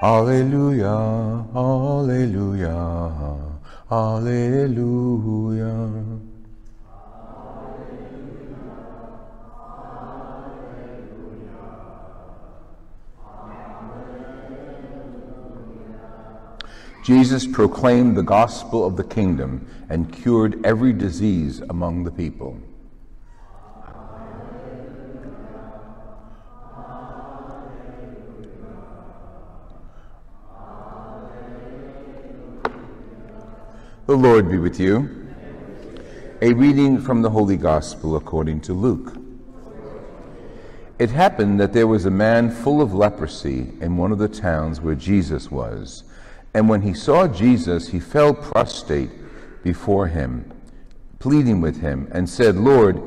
Hallelujah, hallelujah, hallelujah. Jesus proclaimed the gospel of the kingdom and cured every disease among the people. The Lord be with you. A reading from the Holy Gospel according to Luke. It happened that there was a man full of leprosy in one of the towns where Jesus was. And when he saw Jesus, he fell prostrate before him, pleading with him, and said, Lord,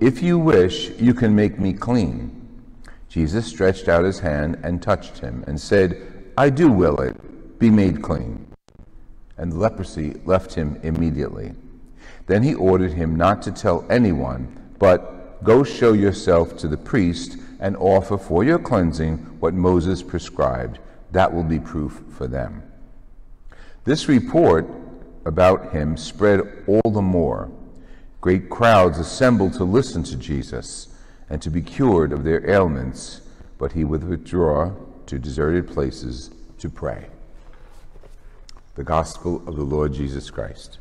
if you wish, you can make me clean. Jesus stretched out his hand and touched him, and said, I do will it, be made clean and the leprosy left him immediately. Then he ordered him not to tell anyone, but go show yourself to the priest and offer for your cleansing what Moses prescribed. That will be proof for them. This report about him spread all the more. Great crowds assembled to listen to Jesus and to be cured of their ailments, but he would withdraw to deserted places to pray the gospel of the Lord Jesus Christ.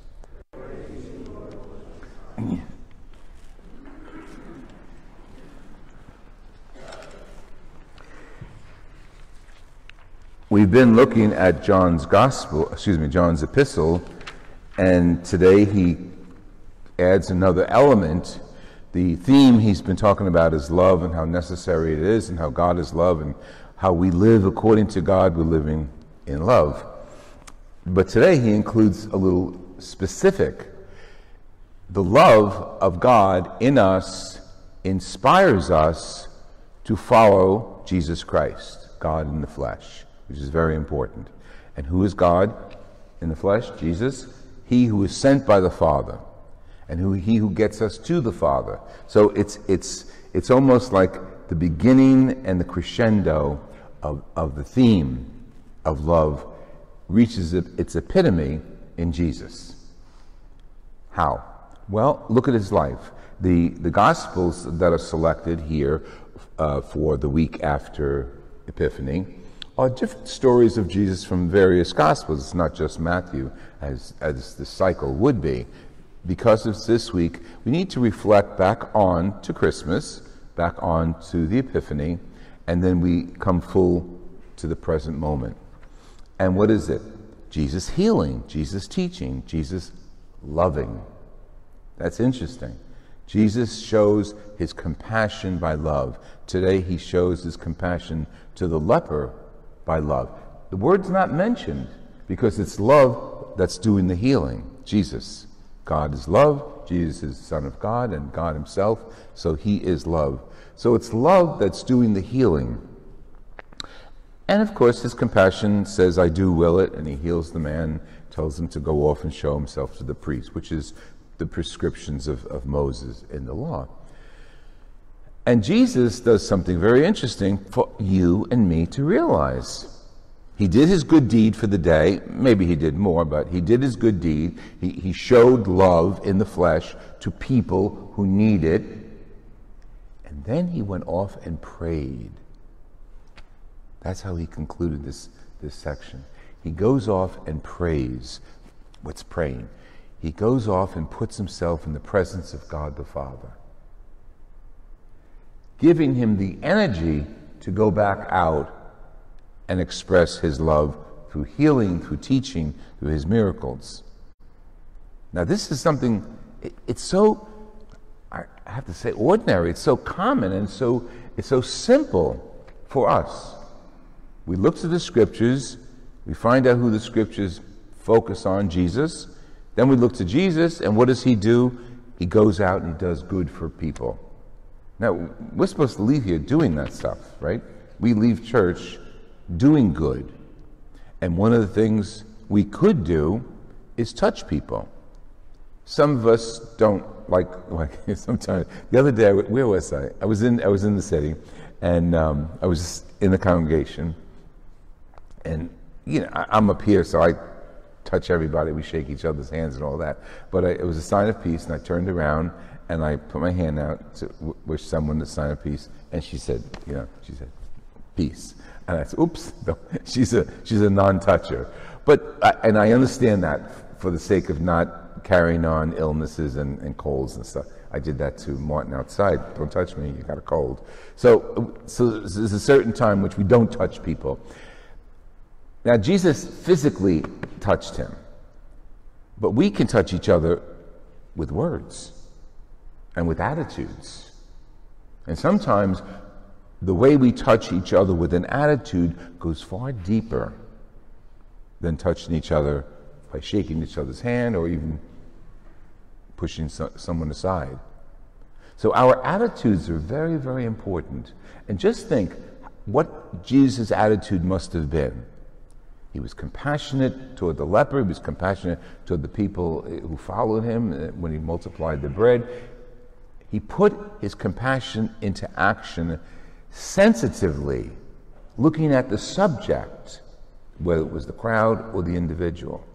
We've been looking at John's gospel, excuse me, John's epistle, and today he adds another element. The theme he's been talking about is love and how necessary it is, and how God is love, and how we live according to God, we're living in love. But today he includes a little specific. The love of God in us inspires us to follow Jesus Christ, God in the flesh, which is very important. And who is God in the flesh? Jesus. He who is sent by the Father, and who he who gets us to the Father. So it's it's it's almost like the beginning and the crescendo of, of the theme of love reaches its epitome in Jesus. How? Well, look at his life. The, the Gospels that are selected here uh, for the week after Epiphany are different stories of Jesus from various Gospels. It's not just Matthew, as, as the cycle would be. Because it's this week, we need to reflect back on to Christmas, back on to the Epiphany, and then we come full to the present moment. And what is it? Jesus healing, Jesus teaching, Jesus loving. That's interesting. Jesus shows his compassion by love. Today he shows his compassion to the leper by love. The word's not mentioned because it's love that's doing the healing. Jesus. God is love. Jesus is the Son of God and God Himself, so He is love. So it's love that's doing the healing. And of course, his compassion says, I do will it, and he heals the man, tells him to go off and show himself to the priest, which is the prescriptions of, of Moses in the law. And Jesus does something very interesting for you and me to realize. He did his good deed for the day. Maybe he did more, but he did his good deed. He, he showed love in the flesh to people who need it. And then he went off and prayed. That's how he concluded this, this section. He goes off and prays. What's praying? He goes off and puts himself in the presence of God the Father, giving him the energy to go back out and express his love through healing, through teaching, through his miracles. Now, this is something, it's so I have to say, ordinary. It's so common and so it's so simple for us. We look to the scriptures, we find out who the scriptures focus on, Jesus. Then we look to Jesus, and what does he do? He goes out and he does good for people. Now, we're supposed to leave here doing that stuff, right? We leave church doing good. And one of the things we could do is touch people. Some of us don't like, like sometimes. The other day, where was I? I was in, I was in the city, and um, I was in the congregation, and you know, I, am up here, so I touch everybody. We shake each other's hands and all that. But I, it was a sign of peace, and I turned around and I put my hand out to w- wish someone to sign of peace, and she said, you know, she said, peace. And I said, oops, no, she's a she's a non-toucher. But I, and I understand that for the sake of not carrying on illnesses and, and colds and stuff. I did that to Martin outside. Don't touch me, you got a cold. So, so there's a certain time which we don't touch people. Now, Jesus physically touched him, but we can touch each other with words and with attitudes. And sometimes the way we touch each other with an attitude goes far deeper than touching each other by shaking each other's hand or even pushing so- someone aside. So our attitudes are very, very important. And just think what Jesus' attitude must have been. He was compassionate toward the leper. He was compassionate toward the people who followed him uh, when he multiplied the bread. He put his compassion into action sensitively, looking at the subject, whether it was the crowd or the individual.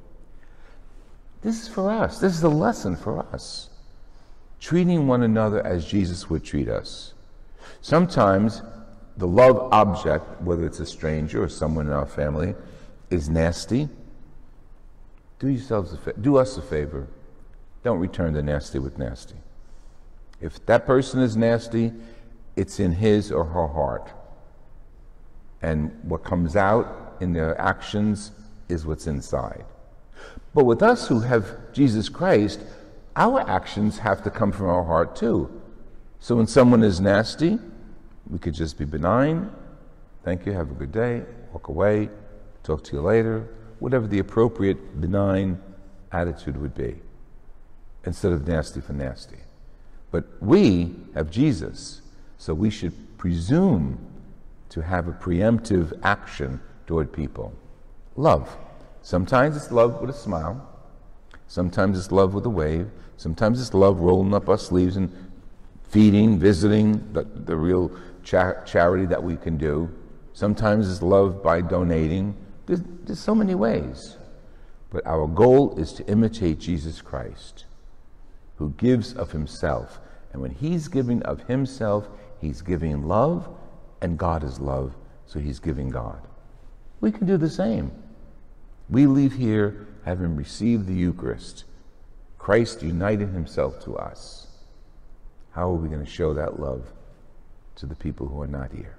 This is for us. This is a lesson for us. Treating one another as Jesus would treat us. Sometimes the love object, whether it's a stranger or someone in our family, is nasty. Do yourselves a fa- do us a favor. Don't return the nasty with nasty. If that person is nasty, it's in his or her heart. And what comes out in their actions is what's inside. But with us who have Jesus Christ, our actions have to come from our heart too. So when someone is nasty, we could just be benign. Thank you, have a good day, walk away, talk to you later, whatever the appropriate benign attitude would be, instead of nasty for nasty. But we have Jesus, so we should presume to have a preemptive action toward people. Love. Sometimes it's love with a smile, sometimes it's love with a wave, sometimes it's love rolling up our sleeves and feeding, visiting, the, the real cha- charity that we can do. Sometimes it's love by donating. There's, there's so many ways. But our goal is to imitate Jesus Christ, who gives of himself and when he's giving of himself, he's giving love, and God is love, so he's giving God. We can do the same. We leave here having received the Eucharist, Christ united himself to us. How are we going to show that love to the people who are not here?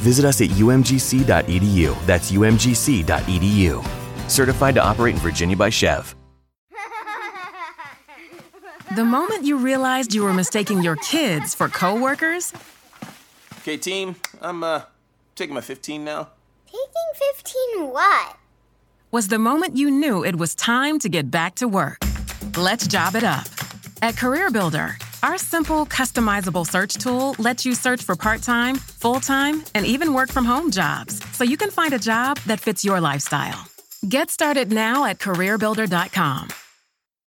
Visit us at umgc.edu. That's umgc.edu. Certified to operate in Virginia by SCHEV. The moment you realized you were mistaking your kids for coworkers. Okay, team, I'm uh taking my 15 now. Taking 15 what? was the moment you knew it was time to get back to work. Let's job it up. At CareerBuilder, our simple, customizable search tool lets you search for part time, full time, and even work from home jobs so you can find a job that fits your lifestyle. Get started now at CareerBuilder.com.